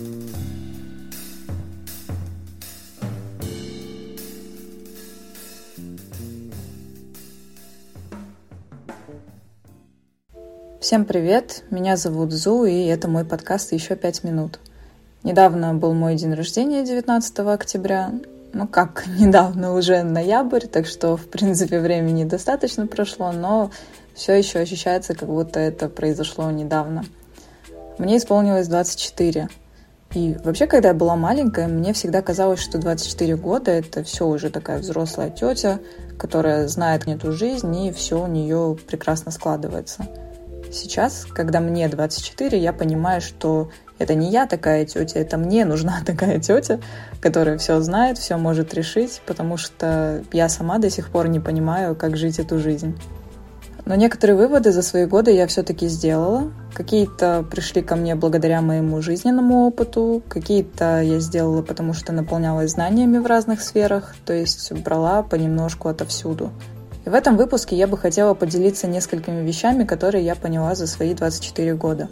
Всем привет, меня зовут Зу, и это мой подкаст «Еще пять минут». Недавно был мой день рождения, 19 октября. Ну как, недавно уже ноябрь, так что, в принципе, времени достаточно прошло, но все еще ощущается, как будто это произошло недавно. Мне исполнилось 24. И вообще, когда я была маленькая, мне всегда казалось, что 24 года — это все уже такая взрослая тетя, которая знает эту жизнь, и все у нее прекрасно складывается — Сейчас, когда мне 24, я понимаю, что это не я такая тетя, это мне нужна такая тетя, которая все знает, все может решить, потому что я сама до сих пор не понимаю, как жить эту жизнь. Но некоторые выводы за свои годы я все-таки сделала. Какие-то пришли ко мне благодаря моему жизненному опыту, какие-то я сделала, потому что наполнялась знаниями в разных сферах, то есть брала понемножку отовсюду. И в этом выпуске я бы хотела поделиться несколькими вещами, которые я поняла за свои 24 года.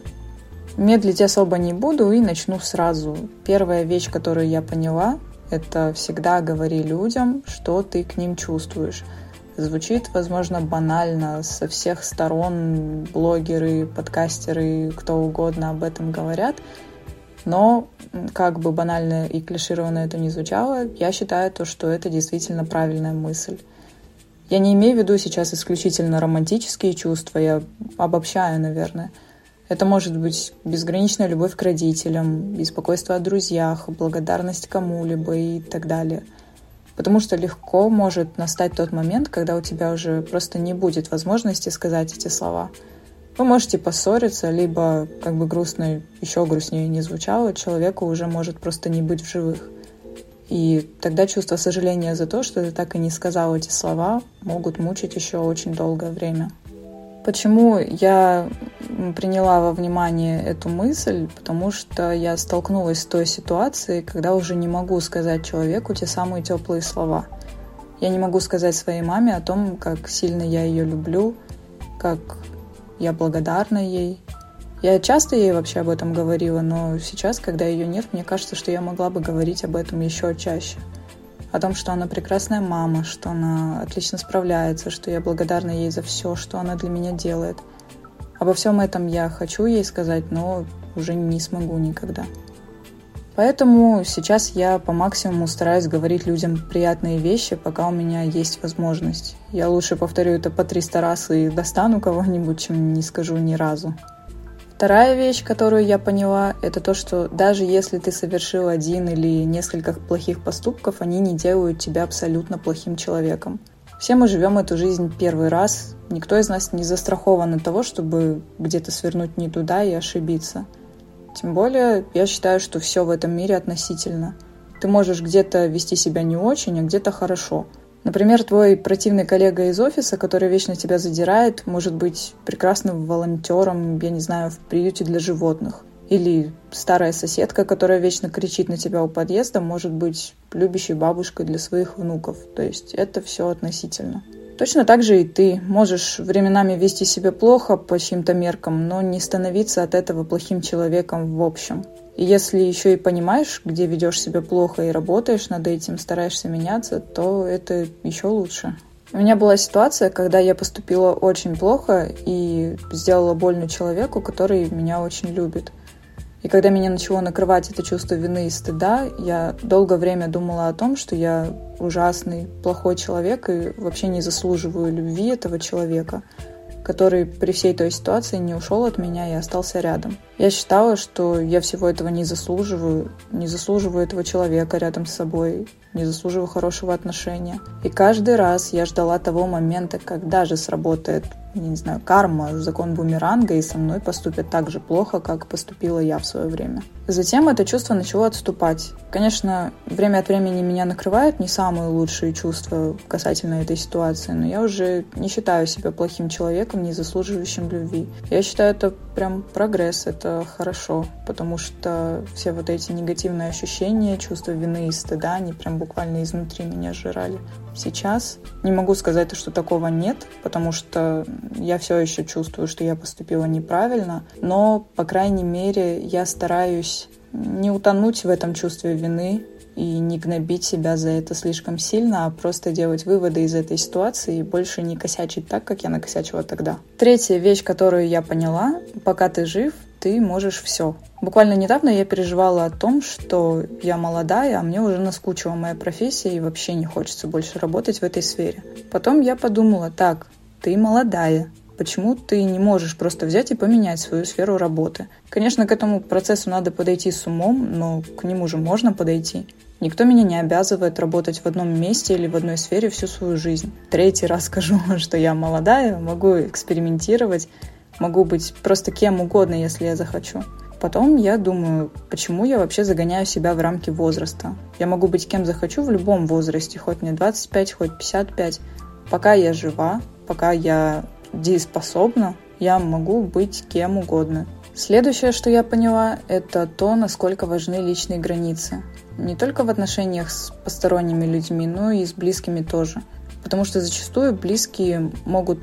Медлить особо не буду и начну сразу. Первая вещь, которую я поняла, это всегда говори людям, что ты к ним чувствуешь. Звучит, возможно, банально, со всех сторон блогеры, подкастеры, кто угодно об этом говорят, но как бы банально и клишированно это ни звучало, я считаю то, что это действительно правильная мысль. Я не имею в виду сейчас исключительно романтические чувства, я обобщаю, наверное. Это может быть безграничная любовь к родителям, беспокойство о друзьях, благодарность кому-либо и так далее. Потому что легко может настать тот момент, когда у тебя уже просто не будет возможности сказать эти слова. Вы можете поссориться, либо, как бы грустно, еще грустнее не звучало, человеку уже может просто не быть в живых. И тогда чувство сожаления за то, что ты так и не сказал эти слова, могут мучить еще очень долгое время. Почему я приняла во внимание эту мысль? Потому что я столкнулась с той ситуацией, когда уже не могу сказать человеку те самые теплые слова. Я не могу сказать своей маме о том, как сильно я ее люблю, как я благодарна ей, я часто ей вообще об этом говорила, но сейчас, когда ее нет, мне кажется, что я могла бы говорить об этом еще чаще. О том, что она прекрасная мама, что она отлично справляется, что я благодарна ей за все, что она для меня делает. Обо всем этом я хочу ей сказать, но уже не смогу никогда. Поэтому сейчас я по максимуму стараюсь говорить людям приятные вещи, пока у меня есть возможность. Я лучше повторю это по 300 раз и достану кого-нибудь, чем не скажу ни разу. Вторая вещь, которую я поняла, это то, что даже если ты совершил один или несколько плохих поступков, они не делают тебя абсолютно плохим человеком. Все мы живем эту жизнь первый раз. Никто из нас не застрахован от того, чтобы где-то свернуть не туда и ошибиться. Тем более, я считаю, что все в этом мире относительно. Ты можешь где-то вести себя не очень, а где-то хорошо. Например, твой противный коллега из офиса, который вечно тебя задирает, может быть прекрасным волонтером, я не знаю, в приюте для животных. Или старая соседка, которая вечно кричит на тебя у подъезда, может быть любящей бабушкой для своих внуков. То есть это все относительно. Точно так же и ты можешь временами вести себя плохо по чьим-то меркам, но не становиться от этого плохим человеком в общем. И если еще и понимаешь, где ведешь себя плохо и работаешь над этим, стараешься меняться, то это еще лучше. У меня была ситуация, когда я поступила очень плохо и сделала больно человеку, который меня очень любит. И когда меня начало накрывать это чувство вины и стыда, я долгое время думала о том, что я ужасный, плохой человек и вообще не заслуживаю любви этого человека который при всей той ситуации не ушел от меня и остался рядом. Я считала, что я всего этого не заслуживаю, не заслуживаю этого человека рядом с собой, не заслуживаю хорошего отношения. И каждый раз я ждала того момента, когда же сработает не знаю, карма, закон бумеранга, и со мной поступят так же плохо, как поступила я в свое время. Затем это чувство начало отступать. Конечно, время от времени меня накрывают не самые лучшие чувства касательно этой ситуации, но я уже не считаю себя плохим человеком, не заслуживающим любви. Я считаю это прям прогресс, это хорошо, потому что все вот эти негативные ощущения, чувства вины и стыда, они прям буквально изнутри меня сжирали. Сейчас не могу сказать, что такого нет, потому что я все еще чувствую, что я поступила неправильно, но, по крайней мере, я стараюсь не утонуть в этом чувстве вины и не гнобить себя за это слишком сильно, а просто делать выводы из этой ситуации и больше не косячить так, как я накосячила тогда. Третья вещь, которую я поняла, пока ты жив, ты можешь все. Буквально недавно я переживала о том, что я молодая, а мне уже наскучила моя профессия и вообще не хочется больше работать в этой сфере. Потом я подумала, так, ты молодая, почему ты не можешь просто взять и поменять свою сферу работы. Конечно, к этому процессу надо подойти с умом, но к нему же можно подойти. Никто меня не обязывает работать в одном месте или в одной сфере всю свою жизнь. Третий раз скажу, что я молодая, могу экспериментировать, Могу быть просто кем угодно, если я захочу. Потом я думаю, почему я вообще загоняю себя в рамки возраста. Я могу быть кем захочу в любом возрасте, хоть мне 25, хоть 55. Пока я жива, пока я дееспособна, я могу быть кем угодно. Следующее, что я поняла, это то, насколько важны личные границы. Не только в отношениях с посторонними людьми, но и с близкими тоже. Потому что зачастую близкие могут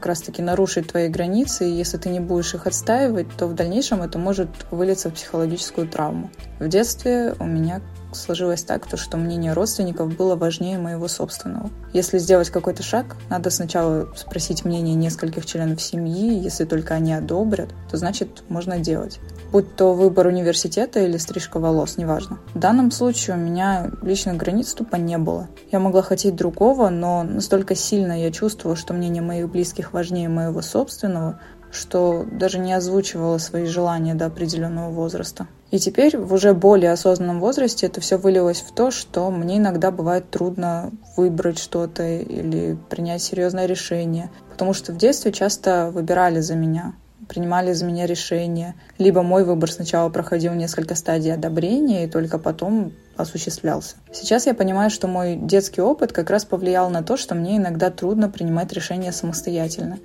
как раз-таки нарушить твои границы, и если ты не будешь их отстаивать, то в дальнейшем это может вылиться в психологическую травму. В детстве у меня сложилось так, то, что мнение родственников было важнее моего собственного. Если сделать какой-то шаг, надо сначала спросить мнение нескольких членов семьи, если только они одобрят, то значит можно делать будь то выбор университета или стрижка волос, неважно. В данном случае у меня личных границ тупо не было. Я могла хотеть другого, но настолько сильно я чувствовала, что мнение моих близких важнее моего собственного, что даже не озвучивала свои желания до определенного возраста. И теперь, в уже более осознанном возрасте, это все вылилось в то, что мне иногда бывает трудно выбрать что-то или принять серьезное решение, потому что в детстве часто выбирали за меня принимали за меня решения. Либо мой выбор сначала проходил несколько стадий одобрения и только потом осуществлялся. Сейчас я понимаю, что мой детский опыт как раз повлиял на то, что мне иногда трудно принимать решения самостоятельно.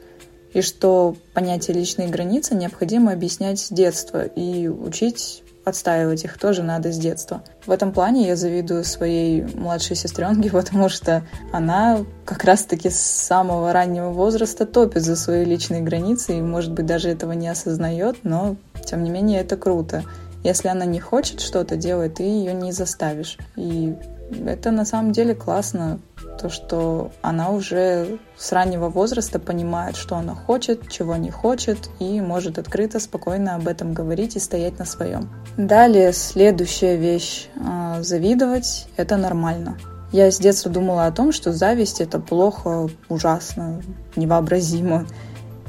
И что понятие личные границы необходимо объяснять с детства и учить отстаивать их тоже надо с детства. В этом плане я завидую своей младшей сестренке, потому что она как раз-таки с самого раннего возраста топит за свои личные границы и, может быть, даже этого не осознает, но, тем не менее, это круто. Если она не хочет что-то делать, ты ее не заставишь. И это на самом деле классно, то, что она уже с раннего возраста понимает, что она хочет, чего не хочет, и может открыто, спокойно об этом говорить и стоять на своем. Далее, следующая вещь. А, завидовать — это нормально. Я с детства думала о том, что зависть — это плохо, ужасно, невообразимо.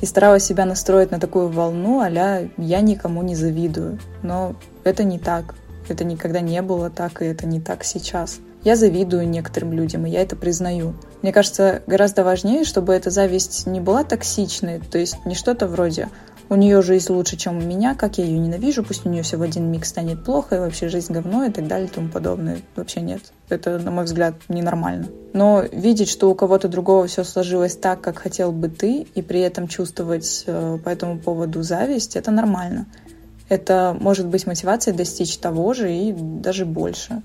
И старалась себя настроить на такую волну, а «я никому не завидую». Но это не так. Это никогда не было так, и это не так сейчас. Я завидую некоторым людям, и я это признаю. Мне кажется, гораздо важнее, чтобы эта зависть не была токсичной, то есть не что-то вроде у нее жизнь лучше, чем у меня, как я ее ненавижу, пусть у нее все в один миг станет плохо, и вообще жизнь говно и так далее и тому подобное. Вообще нет. Это, на мой взгляд, ненормально. Но видеть, что у кого-то другого все сложилось так, как хотел бы ты, и при этом чувствовать э, по этому поводу зависть, это нормально. Это может быть мотивацией достичь того же и даже больше.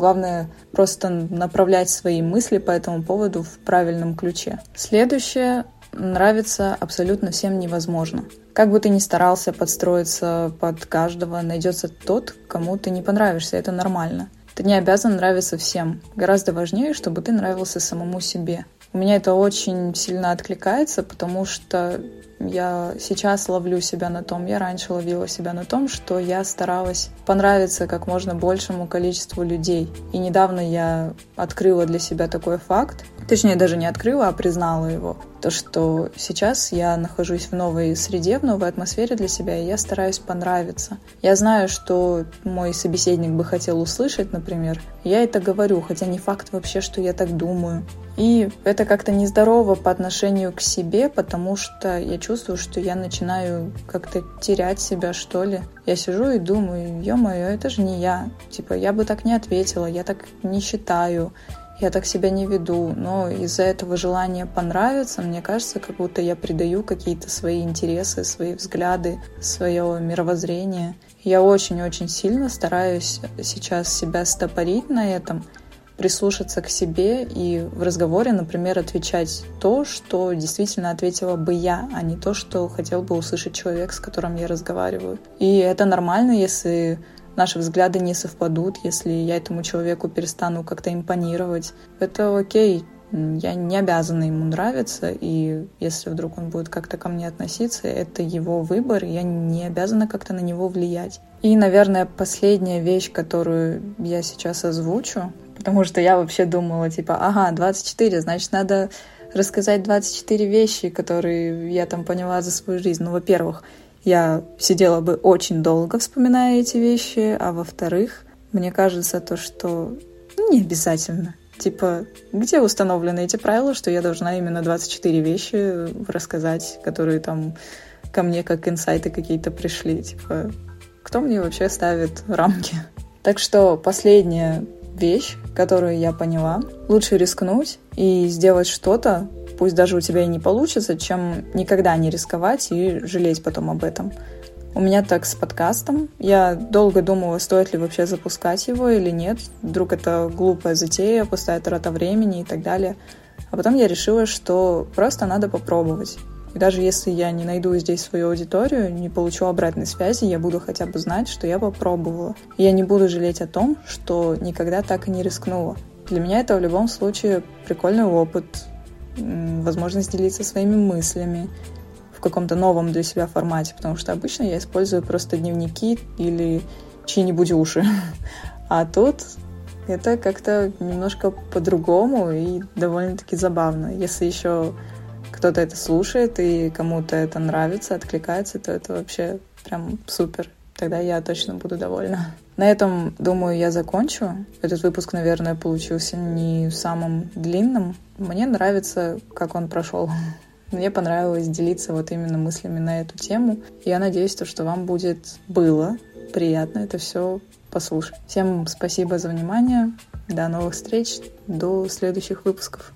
Главное просто направлять свои мысли по этому поводу в правильном ключе. Следующее нравится абсолютно всем невозможно. Как бы ты ни старался подстроиться под каждого, найдется тот, кому ты не понравишься. Это нормально. Ты не обязан нравиться всем. Гораздо важнее, чтобы ты нравился самому себе. У меня это очень сильно откликается, потому что я сейчас ловлю себя на том, я раньше ловила себя на том, что я старалась понравиться как можно большему количеству людей. И недавно я открыла для себя такой факт, точнее даже не открыла, а признала его. То, что сейчас я нахожусь в новой среде, в новой атмосфере для себя, и я стараюсь понравиться. Я знаю, что мой собеседник бы хотел услышать, например. Я это говорю, хотя не факт вообще, что я так думаю. И это как-то нездорово по отношению к себе, потому что я чувствую, что я начинаю как-то терять себя, что ли. Я сижу и думаю, ё-моё, это же не я. Типа, я бы так не ответила, я так не считаю, я так себя не веду. Но из-за этого желания понравиться, мне кажется, как будто я придаю какие-то свои интересы, свои взгляды, свое мировоззрение. Я очень-очень сильно стараюсь сейчас себя стопорить на этом — прислушаться к себе и в разговоре, например, отвечать то, что действительно ответила бы я, а не то, что хотел бы услышать человек, с которым я разговариваю. И это нормально, если наши взгляды не совпадут, если я этому человеку перестану как-то импонировать. Это окей, я не обязана ему нравиться, и если вдруг он будет как-то ко мне относиться, это его выбор, я не обязана как-то на него влиять. И, наверное, последняя вещь, которую я сейчас озвучу, потому что я вообще думала, типа, ага, 24, значит, надо рассказать 24 вещи, которые я там поняла за свою жизнь. Ну, во-первых, я сидела бы очень долго, вспоминая эти вещи, а во-вторых, мне кажется то, что ну, не обязательно. Типа, где установлены эти правила, что я должна именно 24 вещи рассказать, которые там ко мне как инсайты какие-то пришли. Типа, кто мне вообще ставит рамки? Так что последняя вещь, которую я поняла, лучше рискнуть и сделать что-то, пусть даже у тебя и не получится, чем никогда не рисковать и жалеть потом об этом. У меня так с подкастом. Я долго думала, стоит ли вообще запускать его или нет. Вдруг это глупая затея, пустая трата времени и так далее. А потом я решила, что просто надо попробовать. И даже если я не найду здесь свою аудиторию, не получу обратной связи, я буду хотя бы знать, что я попробовала. И я не буду жалеть о том, что никогда так и не рискнула. Для меня это в любом случае прикольный опыт, возможность делиться своими мыслями в каком-то новом для себя формате, потому что обычно я использую просто дневники или чьи-нибудь уши. А тут это как-то немножко по-другому и довольно-таки забавно. Если еще кто-то это слушает и кому-то это нравится, откликается, то это вообще прям супер. Тогда я точно буду довольна. На этом, думаю, я закончу. Этот выпуск, наверное, получился не самым длинным, мне нравится, как он прошел. Мне понравилось делиться вот именно мыслями на эту тему. Я надеюсь, то, что вам будет было приятно это все послушать. Всем спасибо за внимание. До новых встреч. До следующих выпусков.